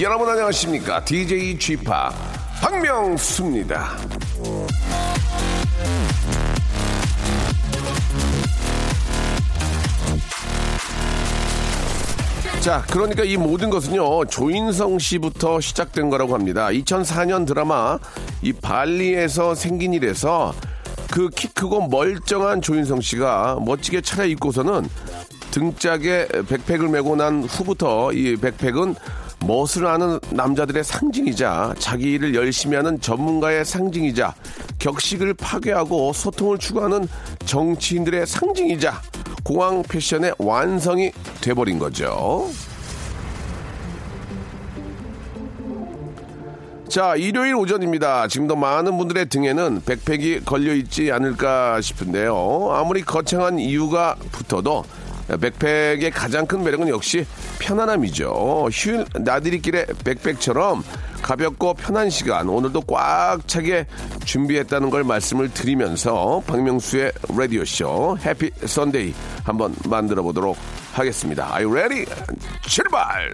여러분 안녕하십니까? DJ Chip 박명수입니다. 자, 그러니까 이 모든 것은요, 조인성 씨부터 시작된 거라고 합니다. 2004년 드라마, 이 발리에서 생긴 일에서 그 키 크고 멀쩡한 조인성 씨가 멋지게 차려입고서는 등짝에 백팩을 메고 난 후부터 이 백팩은 멋을 아는 남자들의 상징이자 자기 일을 열심히 하는 전문가의 상징이자 격식을 파괴하고 소통을 추구하는 정치인들의 상징이자 공항 패션의 완성이 돼버린 거죠. 자, 일요일 오전입니다. 지금도 많은 분들의 등에는 백팩이 걸려있지 않을까 싶은데요. 아무리 거창한 이유가 붙어도 백팩의 가장 큰 매력은 역시 편안함이죠. 휴일 나들이길의 백팩처럼 가볍고 편한 시간 오늘도 꽉 차게 준비했다는 걸 말씀을 드리면서 박명수의 라디오 쇼 해피 선데이 한번 만들어 보도록 하겠습니다. You ready? 출발!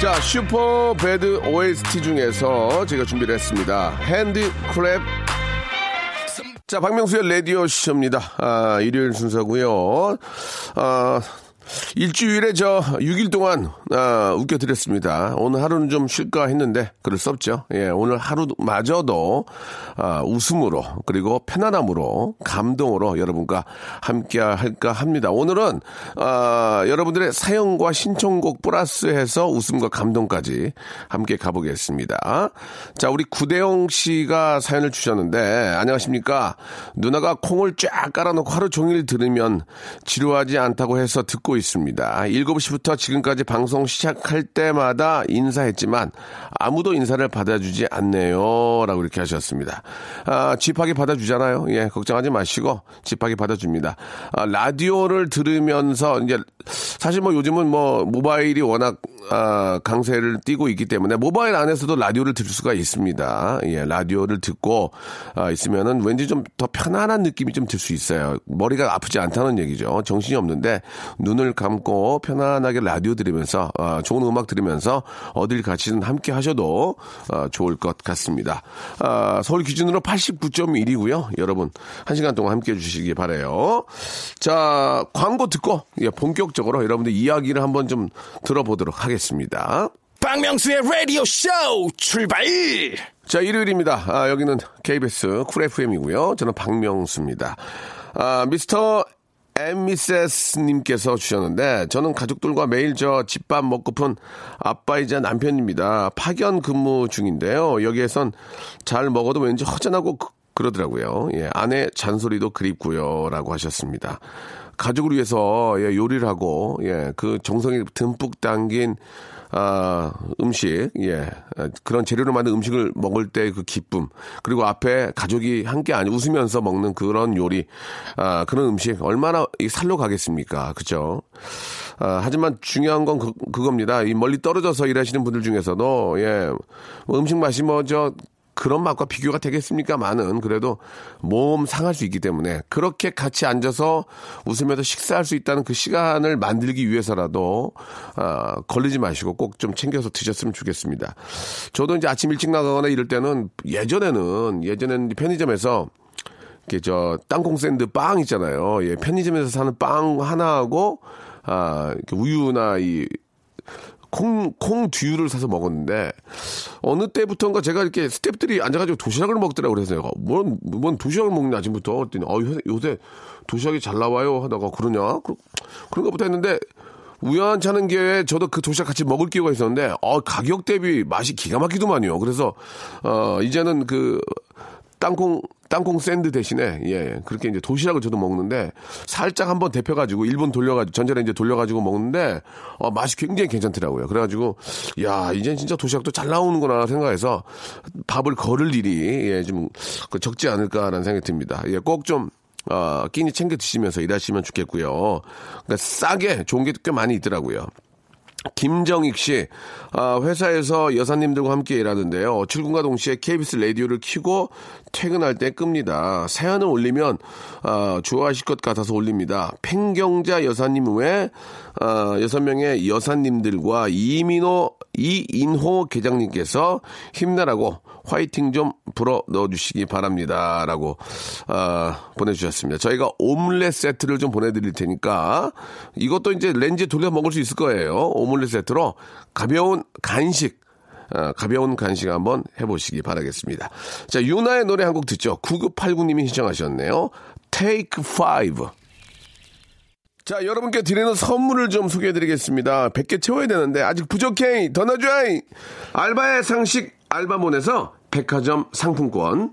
자, 슈퍼 배드 OST 중에서 제가 준비를 했습니다. Hand Clap. 자, 박명수의 라디오 쇼입니다. 아, 일요일 순서고요 아, 일주일에 저 6일 동안 아, 웃겨드렸습니다. 오늘 하루는 좀 쉴까 했는데 그럴 수 없죠. 예, 오늘 하루마저도 아, 웃음으로 그리고 편안함으로 감동으로 여러분과 함께 할까 합니다. 오늘은 아, 여러분들의 사연과 신청곡 플러스해서 웃음과 감동까지 함께 가보겠습니다. 자, 우리 구대영 씨가 사연을 주셨는데 안녕하십니까? 누나가 콩을 쫙 깔아놓고 하루 종일 들으면 지루하지 않다고 해서 듣고 있습니다. 7시부터 지금까지 방송 시작할 때마다 인사했지만 아무도 인사를 받아주지 않네요. 라고 이렇게 하셨습니다. 아, 집하게 받아주잖아요. 예, 걱정하지 마시고 집하게 받아줍니다. 아, 라디오를 들으면서 이제 사실 뭐 요즘은 뭐 모바일이 워낙 아, 강세를 띠고 있기 때문에 모바일 안에서도 라디오를 들을 수가 있습니다. 예, 라디오를 듣고 아, 있으면은 왠지 좀 더 편안한 느낌이 좀 들 수 있어요. 머리가 아프지 않다는 얘기죠. 정신이 없는데 눈을 감고 편안하게 라디오 들으면서 아, 좋은 음악 들으면서 어딜 가시든 함께 하셔도 아, 좋을 것 같습니다. 아, 서울 기준으로 89.1이고요. 여러분 한 시간 동안 함께 해 주시기 바래요. 자 광고 듣고 예, 본격적으로 여러분들 이야기를 한번 좀 들어보도록 하겠습니다. 박명수의 라디오 쇼 출발! 자, 일요일입니다. 아, 여기는 KBS 쿨 FM이고요. 저는 박명수입니다. 아, 미스터 앤 미세스님께서 주셨는데, 저는 가족들과 매일 저 집밥 먹고픈 아빠이자 남편입니다. 파견 근무 중인데요. 여기에선 잘 먹어도 왠지 허전하고 그, 그러더라고요. 예, 아내 잔소리도 그립고요. 라고 하셨습니다. 가족을 위해서 예, 요리를 하고, 예, 그 정성이 듬뿍 담긴 아, 음식, 예. 그런 재료로 만든 음식을 먹을 때 그 기쁨, 그리고 앞에 가족이 함께 안 웃으면서 먹는 그런 요리, 아, 그런 음식, 얼마나 살로 가겠습니까? 그죠? 아, 하지만 중요한 건 그, 그겁니다. 이 멀리 떨어져서 일하시는 분들 중에서도, 예. 뭐 음식 맛이 뭐, 저, 그런 맛과 비교가 되겠습니까? 마는 그래도 몸 상할 수 있기 때문에 그렇게 같이 앉아서 웃으면서 식사할 수 있다는 그 시간을 만들기 위해서라도 아, 거르지 마시고 꼭 좀 챙겨서 드셨으면 좋겠습니다. 저도 이제 아침 일찍 나가거나 이럴 때는 예전에는 예전에는 편의점에서 이렇게 저 땅콩 샌드 빵 있잖아요. 예, 편의점에서 사는 빵 하나하고 아, 우유나 이 콩, 콩 두유를 사서 먹었는데, 어느 때부터인가 제가 이렇게 스탭들이 앉아가지고 도시락을 먹더라고 그래서 내가, 뭔, 뭔 도시락을 먹냐, 아침부터. 그랬더니, 어, 요새, 요새 도시락이 잘 나와요. 하다가, 그러냐? 그, 그런가 보다 했는데, 우연찮은 기회에 저도 그 도시락 같이 먹을 기회가 있었는데, 어, 가격 대비 맛이 기가 막히더만요. 그래서, 어, 이제는 그, 땅콩 땅콩 샌드 대신에 예 그렇게 이제 도시락을 저도 먹는데 살짝 한번 데펴가지고 일분 돌려가지고 전자레인지 돌려가지고 먹는데 어, 맛이 굉장히 괜찮더라고요. 그래가지고 야 이젠 진짜 도시락도 잘 나오는구나 생각해서 밥을 거를 일이 예, 좀그 적지 않을까라는 생각이 듭니다. 예, 꼭좀 어, 끼니 챙겨 드시면서 일하시면 좋겠고요. 그러니까 싸게 좋은 게 꽤 많이 있더라고요. 김정익 씨, 아, 회사에서 여사님들과 함께 일하는데요. 출근과 동시에 KBS 라디오를 켜고 퇴근할 때 끕니다. 사연을 올리면, 아, 좋아하실 것 같아서 올립니다. 팽경자 여사님 외, 아, 여섯 명의 여사님들과 이민호, 이인호 계장님께서 힘내라고 화이팅 좀 불어 넣어주시기 바랍니다. 라고, 아, 보내주셨습니다. 저희가 오믈렛 세트를 좀 보내드릴 테니까 이것도 이제 렌즈 돌려 먹을 수 있을 거예요. 오믈렛 세트로 가벼운 간식, 아, 가벼운 간식 한번 해보시기 바라겠습니다. 자, 유나의 노래 한 곡 듣죠. 9989님이 신청하셨네요. Take 5. 자, 여러분께 드리는 선물을 좀 소개해 드리겠습니다. 100개 채워야 되는데, 아직 부족해! 더 넣어줘! 알바의 상식 알바몬에서 백화점 상품권,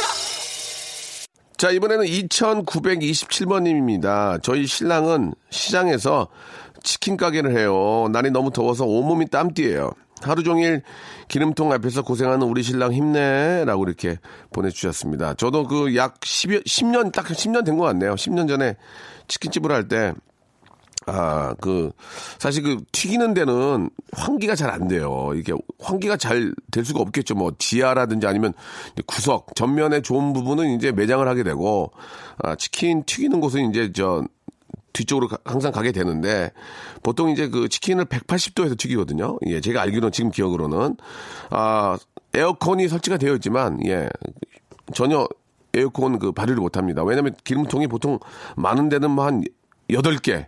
자, 이번에는 2927번님입니다. 저희 신랑은 시장에서 치킨 가게를 해요. 날이 너무 더워서 온몸이 땀띠예요. 하루 종일 기름통 앞에서 고생하는 우리 신랑 힘내. 라고 이렇게 보내주셨습니다. 저도 그 약 10여, 10년, 딱 10년 된 것 같네요. 10년 전에 치킨집을 할 때, 아, 그, 사실 그 튀기는 데는 환기가 잘 안 돼요. 이게 환기가 잘 될 수가 없겠죠. 뭐 지하라든지 아니면 구석, 전면에 좋은 부분은 이제 매장을 하게 되고, 아, 치킨 튀기는 곳은 이제 저, 뒤쪽으로 가, 항상 가게 되는데 보통 이제 그 치킨을 180도에서 튀기거든요. 예, 제가 알기로는 지금 기억으로는 아 에어컨이 설치가 되어 있지만 예 전혀 에어컨 그 발휘를 못 합니다. 왜냐면 기름통이 보통 많은 데는 뭐 한 8개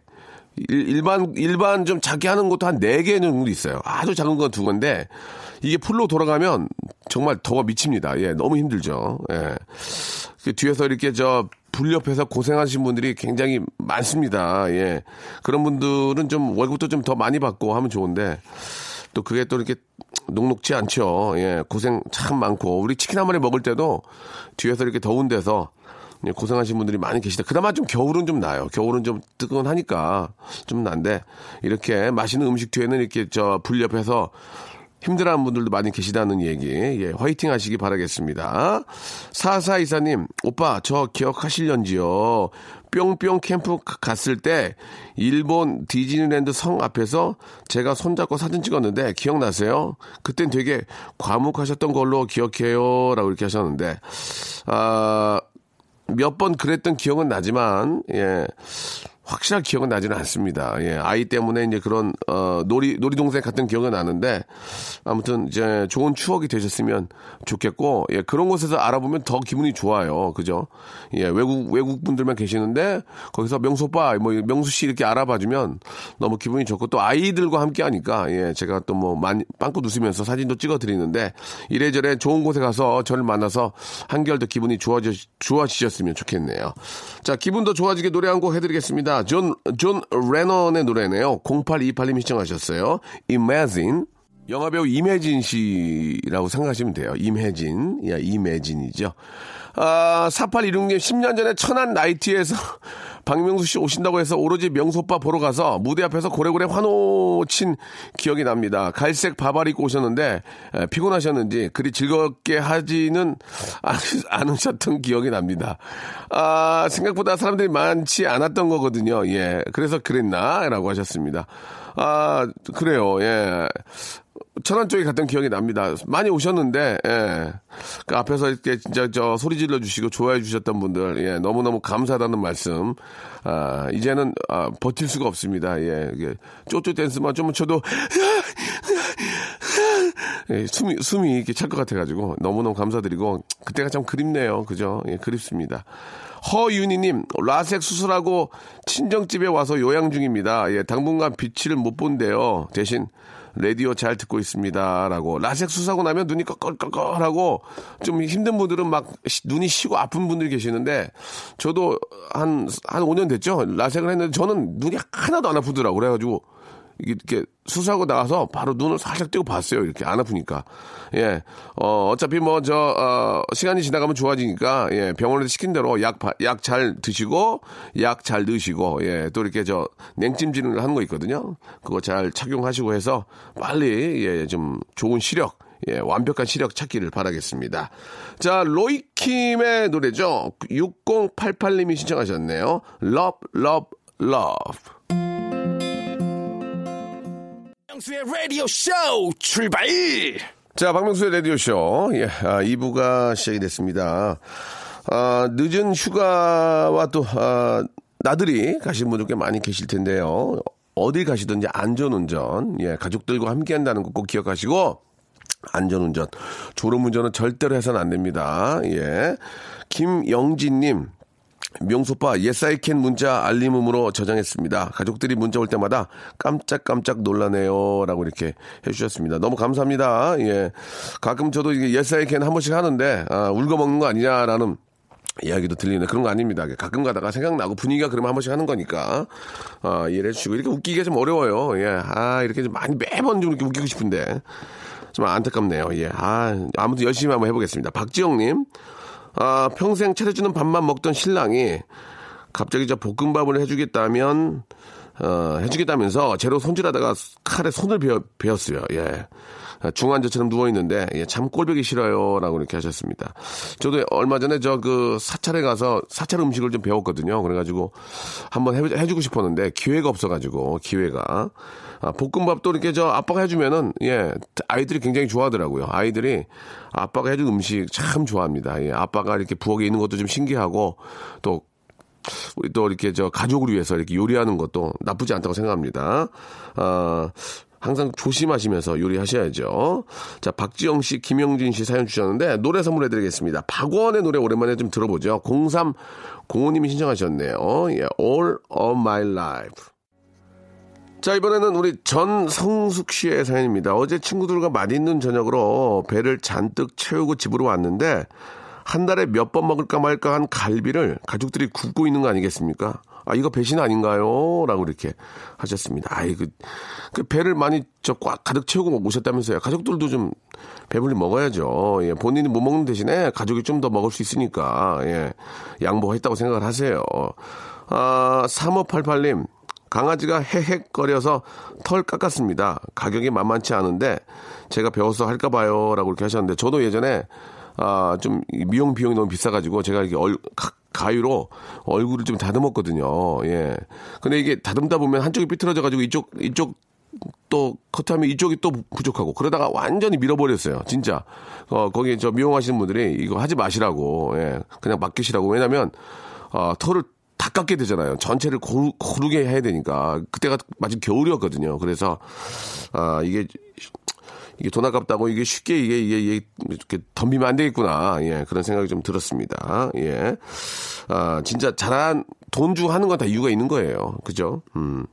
일반 일반 좀 작게 하는 것도 한 4개 정도 있어요. 아주 작은 건 두 건데 이게 풀로 돌아가면 정말 더워 미칩니다. 예, 너무 힘들죠. 예. 그 뒤에서 이렇게 저 불 옆에서 고생하신 분들이 굉장히 많습니다. 예. 그런 분들은 좀 월급도 좀 더 많이 받고 하면 좋은데 또 그게 또 이렇게 녹록지 않죠. 예. 고생 참 많고 우리 치킨 한 마리 먹을 때도 뒤에서 이렇게 더운 데서 예, 고생하신 분들이 많이 계시다. 그나마 좀 겨울은 좀 나요. 겨울은 좀 뜨거운하니까 좀 난데 이렇게 맛있는 음식 뒤에는 이렇게 저 불 옆에서 힘들어하는 분들도 많이 계시다는 얘기. 예, 화이팅 하시기 바라겠습니다. 사사 이사님, 오빠, 저 기억하실련지요? 뿅뿅 캠프 갔을 때 일본 디즈니랜드 성 앞에서 제가 손잡고 사진 찍었는데 기억나세요? 그땐 되게 과묵하셨던 걸로 기억해요. 라고 이렇게 하셨는데, 아, 몇 번 그랬던 기억은 나지만, 예. 확실한 기억은 나지는 않습니다. 예, 아이 때문에 이제 그런 어 놀이 놀이동생 같은 기억은 나는데 아무튼 이제 좋은 추억이 되셨으면 좋겠고 예, 그런 곳에서 알아보면 더 기분이 좋아요. 그죠? 예, 외국 외국 분들만 계시는데 거기서 명수 오빠 뭐 명수 씨 이렇게 알아봐 주면 너무 기분이 좋고 또 아이들과 함께 하니까 예, 제가 또 뭐 빵꾸 웃으면서 사진도 찍어 드리는데 이래저래 좋은 곳에 가서 저를 만나서 한결 더 기분이 좋아져 좋아지셨으면 좋겠네요. 자, 기분 더 좋아지게 노래 한 곡 해 드리겠습니다. 존, 존 레넌의 노래네요. 0828님이 신청하셨어요. Imagine. 영화배우 임예진 씨라고 생각하시면 돼요. 임예진. 야, 임예진이죠. 아, 4816님 10년 전에 천안 나이트에서 박명수 씨 오신다고 해서 오로지 명소빠 보러 가서 무대 앞에서 고래고래 환호 친 기억이 납니다. 갈색 바바리 입고 오셨는데 에, 피곤하셨는지 그리 즐겁게 하지는 않으셨던 기억이 납니다. 아, 생각보다 사람들이 많지 않았던 거거든요. 예. 그래서 그랬나? 라고 하셨습니다. 아, 그래요. 예. 천안 쪽에 갔던 기억이 납니다. 많이 오셨는데, 예. 그 앞에서 이렇게 진짜 저 소리 질러 주시고 좋아해 주셨던 분들, 예. 너무너무 감사하다는 말씀. 아, 이제는, 아, 버틸 수가 없습니다. 예. 이게 쪼쪼 댄스만 좀 쳐도, 예, 숨이, 숨이 이렇게 찰 것 같아가지고 너무너무 감사드리고, 그때가 참 그립네요. 그죠? 예, 그립습니다. 허윤희님, 라섹 수술하고 친정집에 와서 요양 중입니다. 예, 당분간 빛을 못 본대요. 대신 라디오 잘 듣고 있습니다. 라고. 라섹 수술하고 나면 눈이 껄껄껄껄하고 좀 힘든 분들은 막 눈이 쉬고 아픈 분들이 계시는데 저도 한, 한 5년 됐죠? 라섹을 했는데 저는 눈이 하나도 안 아프더라고. 그래가지고 이렇게 수술하고 나가서 바로 눈을 살짝 떼고 봤어요. 이렇게 안 아프니까. 예. 어, 어차피 뭐, 저, 어, 시간이 지나가면 좋아지니까, 예, 병원에서 시킨 대로 약, 약 잘 드시고, 약 잘 드시고, 예, 또 이렇게 저, 냉찜질을 하는 거 있거든요. 그거 잘 착용하시고 해서 빨리, 예, 좀 좋은 시력, 예, 완벽한 시력 찾기를 바라겠습니다. 자, 로이킴의 노래죠. 6088님이 신청하셨네요. Love, Love, Love. 박명수의 라디오 쇼 출발! 자, 박명수의 라디오 쇼. 예, 아, 2부가 시작이 됐습니다. 아, 늦은 휴가와 또, 아, 나들이 가신 분들 꽤 많이 계실 텐데요. 어디 가시든지 안전운전, 예, 가족들과 함께 한다는 거 꼭 기억하시고, 안전운전, 졸음운전은 절대로 해서는 안 됩니다. 예. 김영진님, 명소빠 예사이캔 문자 알림음으로 저장했습니다. 가족들이 문자 올 때마다 깜짝깜짝 놀라네요. 라고 이렇게 해주셨습니다. 너무 감사합니다. 예. 가끔 저도 이게 예사이캔 한 번씩 하는데, 아, 울고 먹는 거 아니냐라는 이야기도 들리는 그런 거 아닙니다. 가끔 가다가 생각나고 분위기가 그러면 한 번씩 하는 거니까, 아, 이해해 주시고. 이렇게 웃기기가 좀 어려워요. 예. 아, 이렇게 좀 많이 매번 좀 이렇게 웃기고 싶은데. 좀 안타깝네요. 예. 아, 아무튼 열심히 한번 해보겠습니다. 박지영님. 아, 평생 차려주는 밥만 먹던 신랑이 갑자기 저 볶음밥을 해주겠다면, 어, 해주겠다면서 제로 손질하다가 칼에 손을 베어, 베었어요. 예. 중환자처럼 누워있는데, 예, 참 꼴보기 싫어요. 라고 이렇게 하셨습니다. 저도 얼마 전에 저 그 사찰에 가서 사찰 음식을 좀 배웠거든요. 그래가지고 한번 해, 해주고 싶었는데 기회가 없어가지고, 기회가. 아, 볶음밥도 이렇게 저 아빠가 해주면은, 예, 아이들이 굉장히 좋아하더라고요. 아이들이 아빠가 해준 음식 참 좋아합니다. 예, 아빠가 이렇게 부엌에 있는 것도 좀 신기하고, 또 우리 또 이렇게 저 가족을 위해서 이렇게 요리하는 것도 나쁘지 않다고 생각합니다. 아, 항상 조심하시면서 요리하셔야죠. 자, 박지영 씨, 김영진 씨 사연 주셨는데 노래 선물해 드리겠습니다. 박원의 노래 오랜만에 좀 들어보죠. 0305님이 신청하셨네요. 예, All of My Life. 자, 이번에는 우리 전성숙 씨의 사연입니다. 어제 친구들과 맛있는 저녁으로 배를 잔뜩 채우고 집으로 왔는데 한 달에 몇 번 먹을까 말까 한 갈비를 가족들이 굽고 있는 거 아니겠습니까? 아, 이거 배신 아닌가요? 라고 이렇게 하셨습니다. 아이, 그, 그 배를 많이 저 꽉 가득 채우고 오셨다면서요. 가족들도 좀 배불리 먹어야죠. 예, 본인이 못 먹는 대신에 가족이 좀 더 먹을 수 있으니까, 예, 양보했다고 생각을 하세요. 아, 3588님, 강아지가 헤헥거려서 털 깎았습니다. 가격이 만만치 않은데 제가 배워서 할까 봐요. 라고 이렇게 하셨는데 저도 예전에 아, 좀 미용 비용이 너무 비싸가지고 제가 이렇게 얼, 가위로 얼굴을 좀 다듬었거든요. 예. 근데 이게 다듬다 보면 한쪽이 삐뚤어져가지고 이쪽, 이쪽 또 커트하면 이쪽이 또 부족하고 그러다가 완전히 밀어버렸어요. 진짜. 어, 거기 저 미용하시는 분들이 이거 하지 마시라고. 예. 그냥 맡기시라고. 왜냐면, 어, 털을 다 깎게 되잖아요. 전체를 고루, 고르게 해야 되니까. 그때가 마침 겨울이었거든요. 그래서, 아, 이게, 이게 돈 아깝다고 이게 쉽게 이게, 이게, 이게 이렇게 덤비면 안 되겠구나. 예. 그런 생각이 좀 들었습니다. 예. 아, 진짜 잘한 돈 주고 하는 건 다 이유가 있는 거예요. 그죠? 음.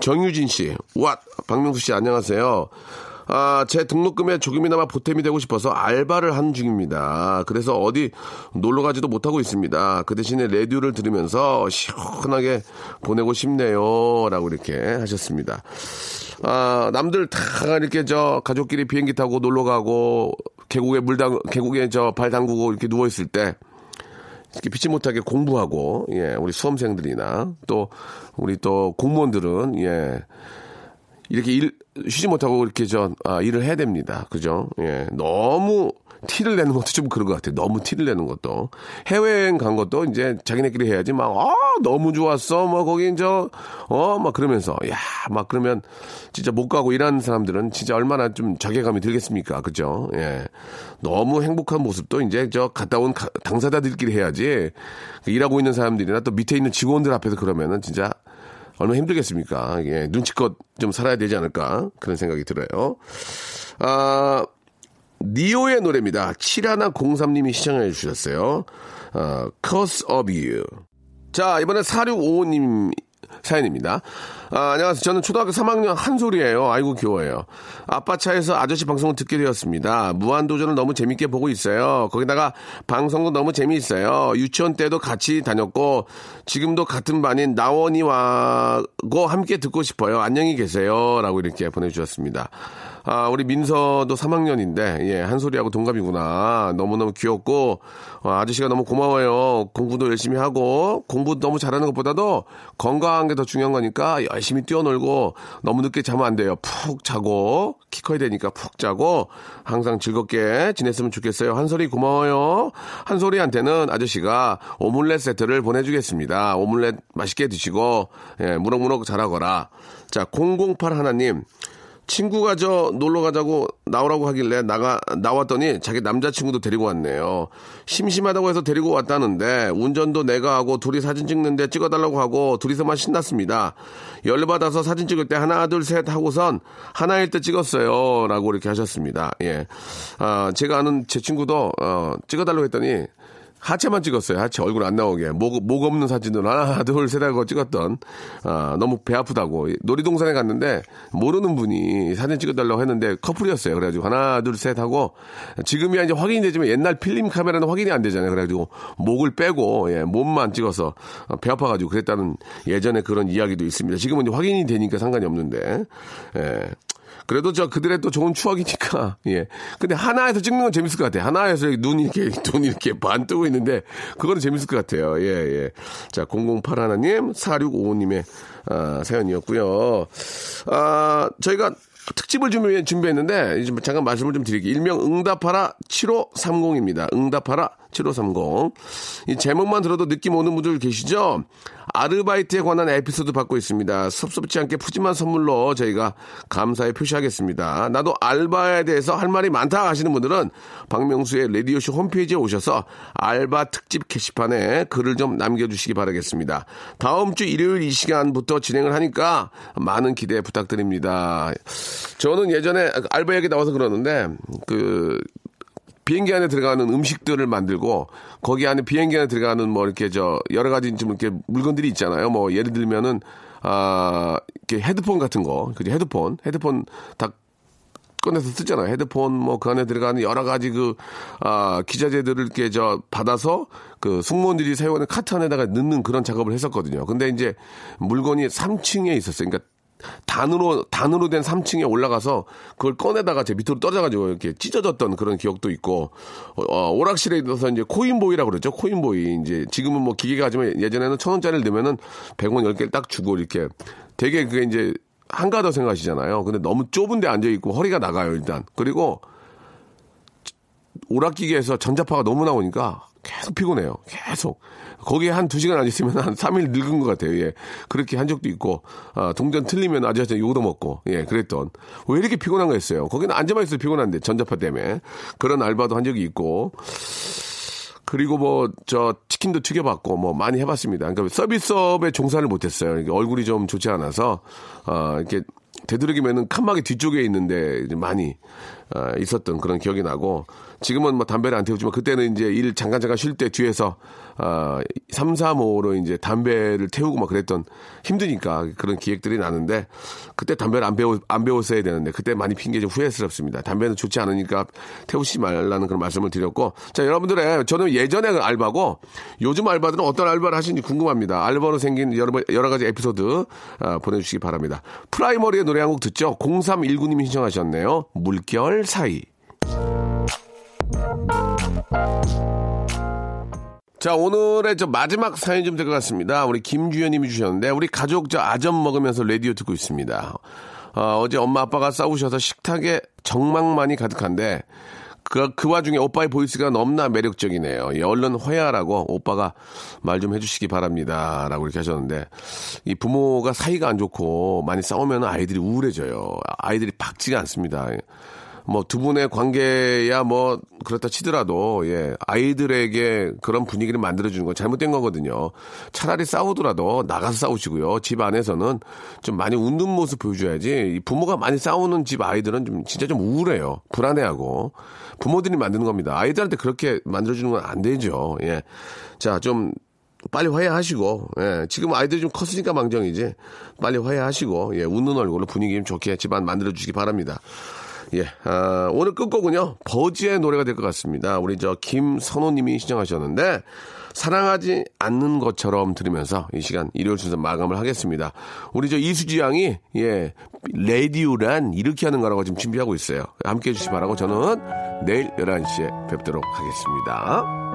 정유진 씨, 왓, 박명수 씨 안녕하세요. 아, 제 등록금에 조금이나마 보탬이 되고 싶어서 알바를 하는 중입니다. 그래서 어디 놀러 가지도 못하고 있습니다. 그 대신에 레디오를 들으면서 시원하게 보내고 싶네요. 라고 이렇게 하셨습니다. 아, 남들 다 이렇게 저 가족끼리 비행기 타고 놀러 가고 계곡에 물 담, 계곡에 저 발 담그고 이렇게 누워 있을 때 이렇게 피치 못하게 공부하고, 예, 우리 수험생들이나 또 우리 또 공무원들은, 예, 이렇게 일, 쉬지 못하고 이렇게 저, 아, 일을 해야 됩니다. 그죠? 예, 너무 티를 내는 것도 좀 그런 것 같아요. 너무 티를 내는 것도. 해외여행 간 것도 이제 자기네끼리 해야지 막, 아, 너무 좋았어. 뭐, 거기 저, 어, 막 그러면서, 야, 막 그러면 진짜 못 가고 일하는 사람들은 진짜 얼마나 좀 자괴감이 들겠습니까. 그죠? 예. 너무 행복한 모습도 이제 저 갔다 온 가, 당사자들끼리 해야지 그 일하고 있는 사람들이나 또 밑에 있는 직원들 앞에서 그러면은 진짜 얼마나 힘들겠습니까? 예, 눈치껏 좀 살아야 되지 않을까? 그런 생각이 들어요. 아, 니오의 노래입니다. 7103님이 시청해 주셨어요. 어, Cause of You. 자, 이번에 4655님 사연입니다. 아, 안녕하세요. 저는 초등학교 3학년 한솔이에요. 아이고 귀여워요. 아빠 차에서 아저씨 방송을 듣게 되었습니다. 무한도전을 너무 재밌게 보고 있어요. 거기다가 방송도 너무 재미있어요. 유치원 때도 같이 다녔고 지금도 같은 반인 나원이와고 함께 듣고 싶어요. 안녕히 계세요. 라고 이렇게 보내 주셨습니다. 아, 우리 민서도 3학년인데, 예, 한소리하고 동갑이구나. 너무너무 귀엽고, 어, 아저씨가 너무 고마워요. 공부도 열심히 하고, 공부 너무 잘하는 것보다도 건강한 게 더 중요한 거니까 열심히 뛰어놀고, 너무 늦게 자면 안 돼요. 푹 자고, 키 커야 되니까 푹 자고, 항상 즐겁게 지냈으면 좋겠어요. 한소리 고마워요. 한소리한테는 아저씨가 오믈렛 세트를 보내주겠습니다. 오믈렛 맛있게 드시고, 예, 무럭무럭 자라거라. 자, 008 하나님. 친구가 저 놀러 가자고 나오라고 하길래 나가 나왔더니 자기 남자친구도 데리고 왔네요. 심심하다고 해서 데리고 왔다는데 운전도 내가 하고 둘이 사진 찍는데 찍어달라고 하고 둘이서만 신났습니다. 열받아서 사진 찍을 때 하나 둘 셋 하고선 하나일 때 찍었어요라고 이렇게 하셨습니다. 예, 아 제가 아는 제 친구도 어, 찍어달라고 했더니 하체만 찍었어요. 하체 얼굴 안 나오게. 목, 목 없는 사진을 하나, 둘, 셋 하고 찍었던, 아, 너무 배 아프다고. 놀이동산에 갔는데, 모르는 분이 사진 찍어달라고 했는데, 커플이었어요. 그래가지고, 하나, 둘, 셋 하고, 지금이야 이제 확인이 되지만, 옛날 필름 카메라는 확인이 안 되잖아요. 그래가지고, 목을 빼고, 예, 몸만 찍어서, 배 아파가지고 그랬다는 예전에 그런 이야기도 있습니다. 지금은 이제 확인이 되니까 상관이 없는데, 예. 그래도 저 그들의 또 좋은 추억이니까 예. 근데 하나에서 찍는 건 재밌을 것 같아요. 하나에서 눈 이렇게 눈 이렇게 반 뜨고 있는데 그거는 재밌을 것 같아요. 예 예. 자 008 하나님 4655님의 아, 사연이었고요. 아 저희가 특집을 준비, 준비했는데 잠깐 말씀을 좀 드릴게요. 일명 응답하라 7530입니다. 응답하라 7530. 이 제목만 들어도 느낌 오는 분들 계시죠? 아르바이트에 관한 에피소드 받고 있습니다. 섭섭지 않게 푸짐한 선물로 저희가 감사의 표시하겠습니다. 나도 알바에 대해서 할 말이 많다 하시는 분들은 박명수의 레디오쇼 홈페이지에 오셔서 알바 특집 게시판에 글을 좀 남겨주시기 바라겠습니다. 다음 주 일요일 이 시간부터 진행을 하니까 많은 기대 부탁드립니다. 저는 예전에 알바 얘기 나와서 그러는데 그 비행기 안에 들어가는 음식들을 만들고 거기 안에 비행기 안에 들어가는 뭐 이렇게 저 여러 가지 좀 이렇게 물건들이 있잖아요. 뭐 예를 들면은 아 이렇게 헤드폰 같은 거, 그죠? 헤드폰, 헤드폰 다 꺼내서 쓰잖아요. 헤드폰 뭐 그 안에 들어가는 여러 가지 그 아, 기자재들을 이렇게 저 받아서 그 승무원들이 사용하는 카트 안에다가 넣는 그런 작업을 했었거든요. 근데 이제 물건이 3층에 있었어요. 그러니까 단으로 단으로 된 3층에 올라가서 그걸 꺼내다가 제 밑으로 떨어져가지고 이렇게 찢어졌던 그런 기억도 있고 어, 오락실에 있어서 이제 코인보이라고 그랬죠. 코인보이. 이제 지금은 뭐 기계가 하지만 예전에는 천 원짜리를 넣으면은 100원 10개를 딱 주고 이렇게 되게 그게 이제 한가더 생각하시잖아요. 근데 너무 좁은 데 앉아 있고 허리가 나가요 일단. 그리고 오락기계에서 전자파가 너무 나오니까 계속 피곤해요. 계속. 거기에 한 두 시간 앉았으면 한 3일 늙은 것 같아요. 예. 그렇게 한 적도 있고, 아, 동전 틀리면 아저씨 욕도 먹고, 예, 그랬던. 왜 이렇게 피곤한가 했어요. 거기는 앉아만 있어도 피곤한데, 전자파 때문에. 그런 알바도 한 적이 있고. 그리고 뭐, 저, 치킨도 튀겨봤고, 뭐, 많이 해봤습니다. 그러니까 서비스업에 종사를 못했어요. 얼굴이 좀 좋지 않아서, 아, 이렇게 되도록이면은 칸막이 뒤쪽에 있는데 많이 어, 있었던 그런 기억이 나고 지금은 뭐 담배를 안 태우지만 그때는 이제 일 잠깐 잠깐 쉴 때 뒤에서 어, 3, 4, 5로 이제 담배를 태우고 막 그랬던 힘드니까 그런 기획들이 나는데 그때 담배를 안 배우 안 배웠어야 되는데 그때 많이 핑계 좀 후회스럽습니다. 담배는 좋지 않으니까 태우지 말라는 그런 말씀을 드렸고 자 여러분들의 저는 예전에 그 알바고 요즘 알바들은 어떤 알바를 하시는지 궁금합니다. 알바로 생긴 여러 여러 가지 에피소드 어, 보내주시기 바랍니다. 프라이머리의 노래 한 곡 듣죠. 0319님이 신청하셨네요. 물결 사이. 자, 오늘의 저 마지막 사연 좀 될 것 같습니다. 우리 김주현님이 주셨는데, 우리 가족 저 아점 먹으면서 라디오 듣고 있습니다. 어, 제 엄마 아빠가 싸우셔서 식탁에 적막만이 가득한데, 그, 그 와중에 오빠의 보이스가 너무나 매력적이네요. 예, 얼른 화해하라고 오빠가 말 좀 해주시기 바랍니다. 라고 이렇게 하셨는데, 이 부모가 사이가 안 좋고 많이 싸우면 아이들이 우울해져요. 아이들이 박지가 않습니다. 뭐 두 분의 관계야 뭐 그렇다 치더라도 예 아이들에게 그런 분위기를 만들어주는 건 잘못된 거거든요. 차라리 싸우더라도 나가서 싸우시고요. 집 안에서는 좀 많이 웃는 모습 보여줘야지. 부모가 많이 싸우는 집 아이들은 좀 진짜 좀 우울해요. 불안해하고 부모들이 만드는 겁니다. 아이들한테 그렇게 만들어주는 건 안 되죠. 예, 자 좀 빨리 화해하시고, 예, 지금 아이들이 좀 컸으니까 망정이지. 빨리 화해하시고, 예, 웃는 얼굴로 분위기 좀 좋게 집안 만들어주시기 바랍니다. 예, 아, 오늘 끝곡은요, 버즈의 노래가 될 것 같습니다. 우리 저 김선호님이 신청하셨는데, 사랑하지 않는 것처럼 들으면서 이 시간 일요일 순서 마감을 하겠습니다. 우리 저 이수지 양이, 예, 레디오란 이렇게 하는 거라고 지금 준비하고 있어요. 함께 해주시기 바라고 저는 내일 11시에 뵙도록 하겠습니다.